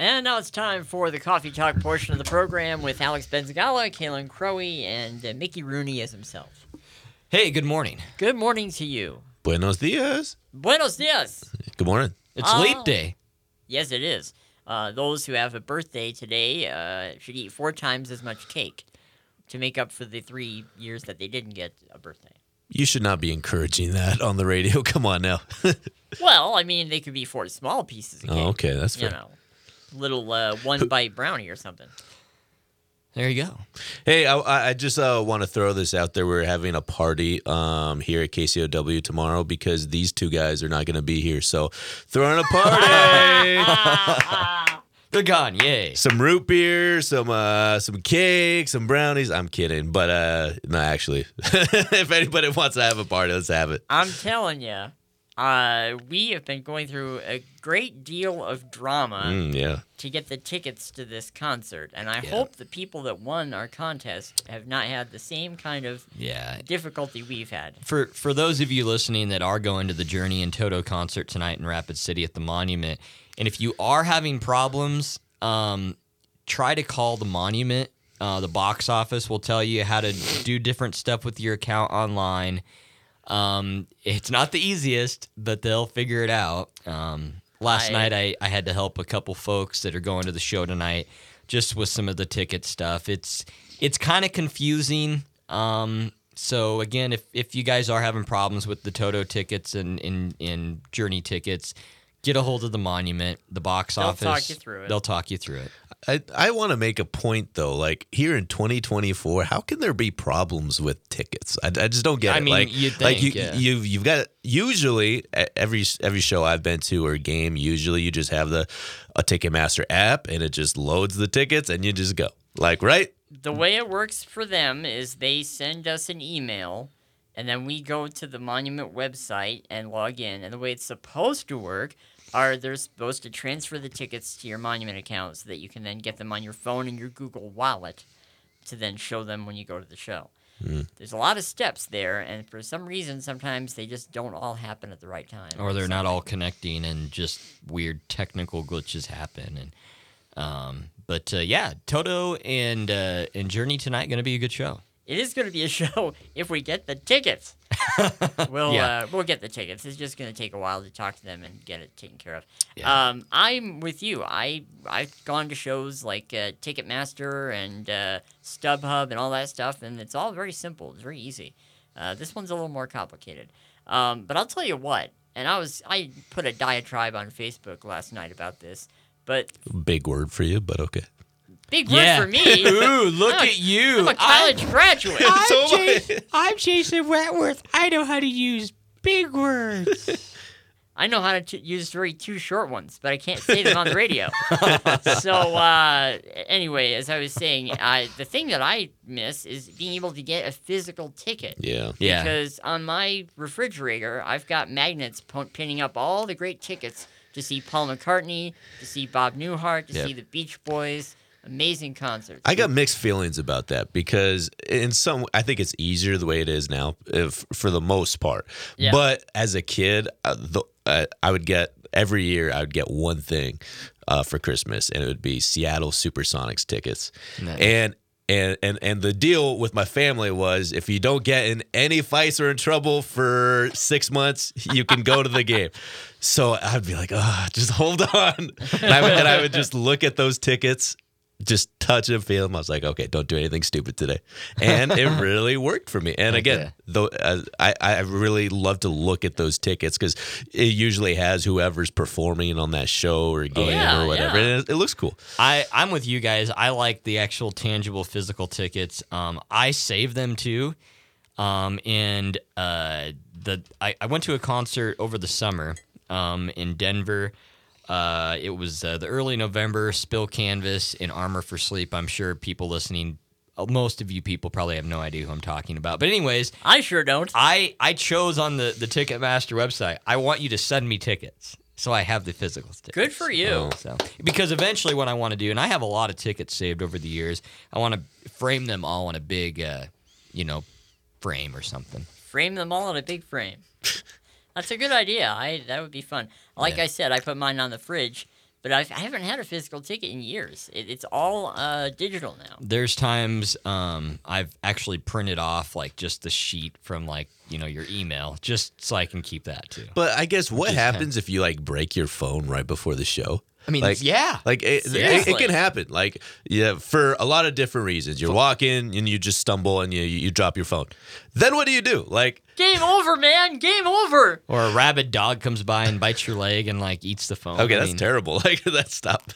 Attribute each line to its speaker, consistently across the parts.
Speaker 1: And now it's time for the coffee talk portion of the program with Alex Benzagala, Kalen Crowe, and uh, Mickey Rooney as himself.
Speaker 2: Hey, good morning.
Speaker 1: Good morning to you.
Speaker 3: Buenos dias.
Speaker 1: Buenos dias.
Speaker 3: Good morning.
Speaker 2: It's
Speaker 1: Oh.
Speaker 2: leap day.
Speaker 1: Yes, it is. Uh, those who have a birthday today uh, should eat four times as much cake to make up for the three years that they didn't get a birthday.
Speaker 3: You should not be encouraging that on the radio. Come on now.
Speaker 1: Well, I mean, they could be four small pieces of cake.
Speaker 3: oh, okay, that's
Speaker 1: You
Speaker 3: fair.
Speaker 1: know, little uh, one bite brownie or something.
Speaker 2: There you go.
Speaker 3: Hey, I- I, I just uh, want to throw this out there. We're having a party um, here at KCOW tomorrow because these two guys are not going to be here. So, throwing a party.
Speaker 2: They're gone. Yay.
Speaker 3: some root beer, some uh, some cake, some brownies. I'm kidding, but uh, no, actually, if anybody wants to have a party, let's have it.
Speaker 1: I'm telling you, uh, we have been going through a great deal of drama
Speaker 3: Mm, yeah.
Speaker 1: to get the tickets to this concert, and I
Speaker 2: Yeah.
Speaker 1: hope the people that won our contest have not had the same kind of
Speaker 2: Yeah.
Speaker 1: difficulty we've had.
Speaker 2: For for those of you listening that are going to the Journey and Toto concert tonight in Rapid City at the Monument, and if you are having problems, um, try to call the Monument. Uh, the box office will tell you how to do different stuff with your account online. Um, it's not the easiest, but they'll figure it out. Um, last
Speaker 1: I-
Speaker 2: night, I, I had to help a couple folks that are going to the show tonight, just with some of the ticket stuff. It's it's kind of confusing. Um, so again, if if you guys are having problems with the Toto tickets and in in Journey tickets, get a hold of the Monument, the box
Speaker 1: They'll
Speaker 2: office.
Speaker 1: talk you through it.
Speaker 2: They'll talk you through it.
Speaker 3: I, I want to make a point though. Like here in 2024, how can there be problems with tickets? I, I just don't get
Speaker 2: I
Speaker 3: it.
Speaker 2: mean,
Speaker 3: like,
Speaker 2: you'd
Speaker 3: like you,
Speaker 2: yeah.
Speaker 3: you've you've got usually every every show I've been to or game. Usually, you just have the a Ticketmaster app and it just loads the tickets and you just go. Like right?
Speaker 1: The way it works for them is they send us an email, and then we go to the Monument website and log in. And the way it's supposed to work are they're supposed to transfer the tickets to your Monument account so that you can then get them on your phone and your Google Wallet to then show them when you go to the show. There's a lot of steps there, and for some reason, sometimes they just don't all happen at the right time.
Speaker 2: or they're not all connecting and just weird technical glitches happen and um but uh, yeah toto and uh and journey tonight gonna be a good show
Speaker 1: It is going to be a show if we get the tickets. we'll
Speaker 2: Yeah.
Speaker 1: uh, we'll get the tickets. It's just going to take a while to talk to them and get it taken care of.
Speaker 2: Yeah.
Speaker 1: Um, I'm with you. I I've gone to shows like uh, Ticketmaster and uh, StubHub and all that stuff, and it's all very simple. It's very easy. Uh, this one's a little more complicated. Um, but I'll tell you what. And I was I put a diatribe on Facebook last night about this, but
Speaker 3: Big word for you, but okay.
Speaker 1: Big word for me.
Speaker 2: ooh look
Speaker 1: I'm a-
Speaker 2: at you
Speaker 1: I'm a college graduate.
Speaker 3: So am I.
Speaker 2: I'm jason wentworth i know how to use big words
Speaker 1: I know how to t- use very two short ones, but I can't say them on the radio. so uh, anyway, as I was saying, uh, the thing that I miss is being able to get a physical ticket.
Speaker 3: Yeah.
Speaker 2: yeah
Speaker 1: Because on my refrigerator, I've got magnets po- pinning up all the great tickets to see Paul McCartney, to see Bob Newhart, to
Speaker 3: Yep.
Speaker 1: see the Beach Boys. Amazing concerts.
Speaker 3: I got mixed feelings about that because in some, I think it's easier the way it is now, if, for the most part.
Speaker 1: Yeah.
Speaker 3: But as a kid, uh, the, uh, I would get every year. I would get one thing uh, for Christmas, and it would be Seattle SuperSonics tickets.
Speaker 2: Nice.
Speaker 3: And and and and the deal with my family was if you don't get in any fights or in trouble for six months, you can go to the game. So I'd be like, oh, just hold on, and I would, and I would just look at those tickets just touch and feel them. I was like, okay, don't do anything stupid today, and it really worked for me. And again,
Speaker 2: Okay.
Speaker 3: though, uh, I I really love to look at those tickets because it usually has whoever's performing on that show or game
Speaker 1: yeah,
Speaker 3: or whatever,
Speaker 1: yeah.
Speaker 3: and it, it looks cool.
Speaker 2: I, I'm with you guys. I like the actual tangible physical tickets. Um, I save them too. Um, and uh, the I, I went to a concert over the summer um, in Denver. Uh, it was uh, the early November Spill Canvas in Armor for Sleep. I'm sure people listening, uh, most of you people probably have no idea who I'm talking about. But anyways,
Speaker 1: I sure don't.
Speaker 2: I I chose on the the Ticketmaster website. I want you to send me tickets, so I have the physical tickets.
Speaker 1: Good for you.
Speaker 3: Oh.
Speaker 2: So because eventually, what I want to do, and I have a lot of tickets saved over the years, I want to frame them all in a big, uh, you know, frame or something.
Speaker 1: Frame them all in a big frame. That's a good idea. I that would be fun. Like
Speaker 2: Yeah.
Speaker 1: I said, I put mine on the fridge But I've, I haven't had a physical ticket in years. It, it's all uh, digital now.
Speaker 2: There's times um, I've actually printed off like just the sheet from like you know your email just so I can keep that too.
Speaker 3: But I guess what
Speaker 2: is
Speaker 3: happens if you like break your phone right before the show?
Speaker 2: I mean,
Speaker 3: like,
Speaker 2: yeah.
Speaker 3: like it, it, it can happen. Like, yeah, for a lot of different reasons. You're walking and you just stumble and you you drop your phone. Then what do you do? Like,
Speaker 1: Game over, man. Game over.
Speaker 2: Or a rabid dog comes by and bites your leg and like eats the phone.
Speaker 3: okay,
Speaker 2: I
Speaker 3: that's
Speaker 2: mean,
Speaker 3: terrible. Like, that's stop.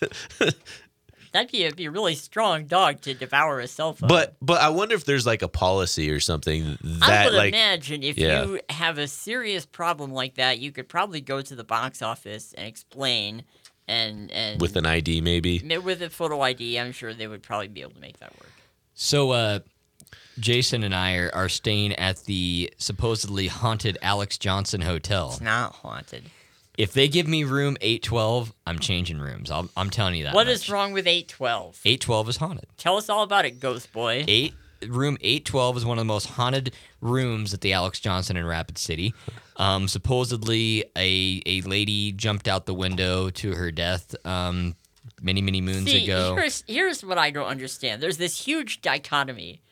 Speaker 1: That'd be a, be a really strong dog to devour a cell phone.
Speaker 3: but but I wonder if there's like a policy or something
Speaker 1: I
Speaker 3: that
Speaker 1: would
Speaker 3: like
Speaker 1: imagine if
Speaker 3: yeah.
Speaker 1: you have a serious problem like that, you could probably go to the box office and explain, and and
Speaker 3: with an ID maybe.
Speaker 1: With a photo ID, I'm sure they would probably be able to make that work.
Speaker 2: So, uh, Jason and I are, are staying at the supposedly haunted Alex Johnson Hotel.
Speaker 1: It's not haunted.
Speaker 2: If they give me room 812, I'm changing rooms. I'm, I'm telling you that.
Speaker 1: What
Speaker 2: much.
Speaker 1: is wrong with 812?
Speaker 2: 812 is haunted.
Speaker 1: Tell us all about it, Ghost Boy.
Speaker 2: Eight room 812 is one of the most haunted rooms at the Alex Johnson in Rapid City. Um, supposedly, a a lady jumped out the window to her death um, many many moons
Speaker 1: See,
Speaker 2: ago.
Speaker 1: here's here's what I don't understand. There's this huge dichotomy.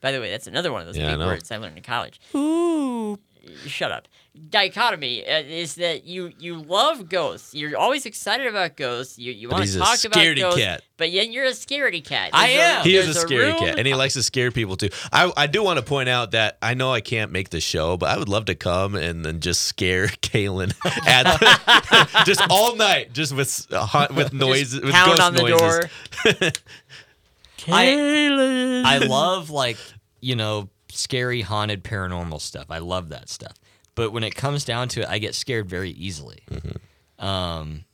Speaker 1: By the way, that's another one of those
Speaker 3: Yeah,
Speaker 1: big
Speaker 3: know.
Speaker 1: words I learned in college.
Speaker 2: Ooh.
Speaker 1: Shut up. Dichotomy uh, is that you you love ghosts. You're always excited about ghosts. You you want to talk about
Speaker 3: scaredy
Speaker 1: ghosts,
Speaker 3: cat.
Speaker 1: but yet you're a scaredy cat.
Speaker 2: I
Speaker 1: There's a-
Speaker 2: am.
Speaker 3: He is a
Speaker 1: there's
Speaker 3: scary
Speaker 1: room-
Speaker 3: cat, and he likes to scare people too. I, I do want to point out that I know I can't make the show, but I would love to come and then just scare Kalen at the, just all night, just with uh, with noises, with
Speaker 1: pound
Speaker 3: ghost
Speaker 1: on the
Speaker 3: noises.
Speaker 1: door.
Speaker 2: I- I love like you know scary haunted paranormal stuff. I love that stuff. But when it comes down to it, I get scared very easily. Um,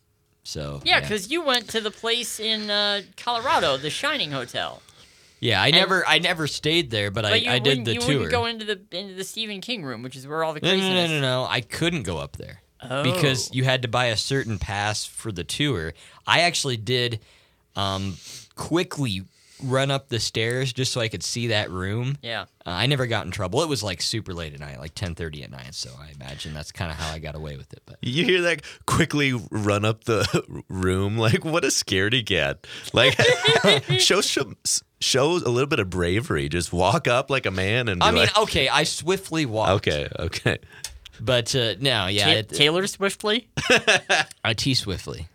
Speaker 2: so
Speaker 1: Yeah, because you went to the place in uh, Colorado, the Shining Hotel.
Speaker 2: yeah, I never I never stayed there, but,
Speaker 1: But
Speaker 2: I,
Speaker 1: you
Speaker 2: I did
Speaker 1: wouldn't-
Speaker 2: the
Speaker 1: you
Speaker 2: tour.
Speaker 1: wouldn't go into the into the Stephen King room, which is where all the
Speaker 2: no, no,
Speaker 1: craziness.
Speaker 2: no, no, no. I couldn't go up there
Speaker 1: Oh.
Speaker 2: because you had to buy a certain pass for the tour. I actually did um, quickly run up the stairs just so I could see that room.
Speaker 1: Yeah.
Speaker 2: Uh, I never got in trouble. It was like super late at night, like 10:30 at night. So I imagine that's kind of how I got away with it. But
Speaker 3: You hear that quickly run up the room? Like what a scaredy cat! Like show some shows a little bit of bravery. Just walk up like a man and.
Speaker 2: I mean,
Speaker 3: like,
Speaker 2: okay, I swiftly walked.
Speaker 3: okay, okay.
Speaker 2: but uh, no, yeah,
Speaker 1: Ta-
Speaker 2: it,
Speaker 1: Taylor Swiftly.
Speaker 2: I T swiftly.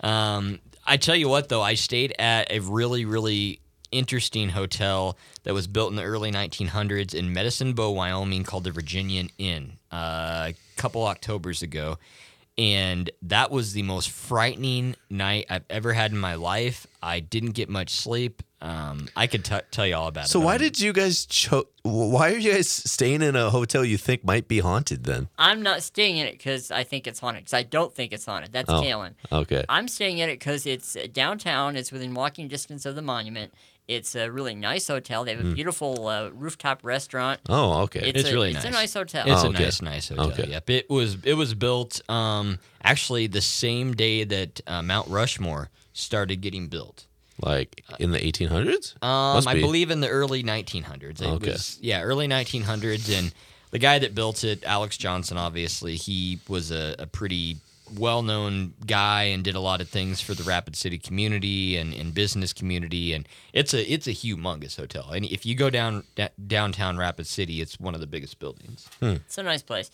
Speaker 2: um, I tell you what, though, I stayed at a really, really interesting hotel that was built in the early 1900s in Medicine Bow, Wyoming, called the Virginian Inn. Uh, a couple Octobers ago. And that was the most frightening night I've ever had in my life. I didn't get much sleep. Um, I could t- tell you all about it.
Speaker 3: So why did you guys cho- Why are you guys staying in a hotel you think might be haunted? Then
Speaker 1: I'm not staying in it because I think it's haunted. Because I don't think it's haunted. That's
Speaker 3: Oh.
Speaker 1: Kalen.
Speaker 3: okay.
Speaker 1: I'm staying in it because it's uh, downtown. It's within walking distance of the monument. It's a really nice hotel. They have
Speaker 3: Hmm.
Speaker 1: a beautiful uh, rooftop restaurant.
Speaker 3: Oh, okay.
Speaker 1: It's,
Speaker 2: It's
Speaker 1: a,
Speaker 2: really
Speaker 1: it's a
Speaker 2: nice.
Speaker 1: nice hotel.
Speaker 2: It's
Speaker 3: Oh,
Speaker 2: a
Speaker 3: okay.
Speaker 2: nice, nice hotel.
Speaker 3: Okay.
Speaker 2: Yep. It was it was built um, actually the same day that uh, Mount Rushmore started getting built.
Speaker 3: like in the 1800s.
Speaker 2: Um,
Speaker 3: Must
Speaker 2: I
Speaker 3: be.
Speaker 2: believe in the early 1900s. It
Speaker 3: Okay.
Speaker 2: was yeah, early 1900s, and the guy that built it, Alex Johnson, obviously he was a, a pretty well-known guy and did a lot of things for the Rapid City community and, and business community, and it's a it's a humongous hotel. And if you go down da- downtown Rapid City, it's one of the biggest buildings. Hmm.
Speaker 1: It's a nice place.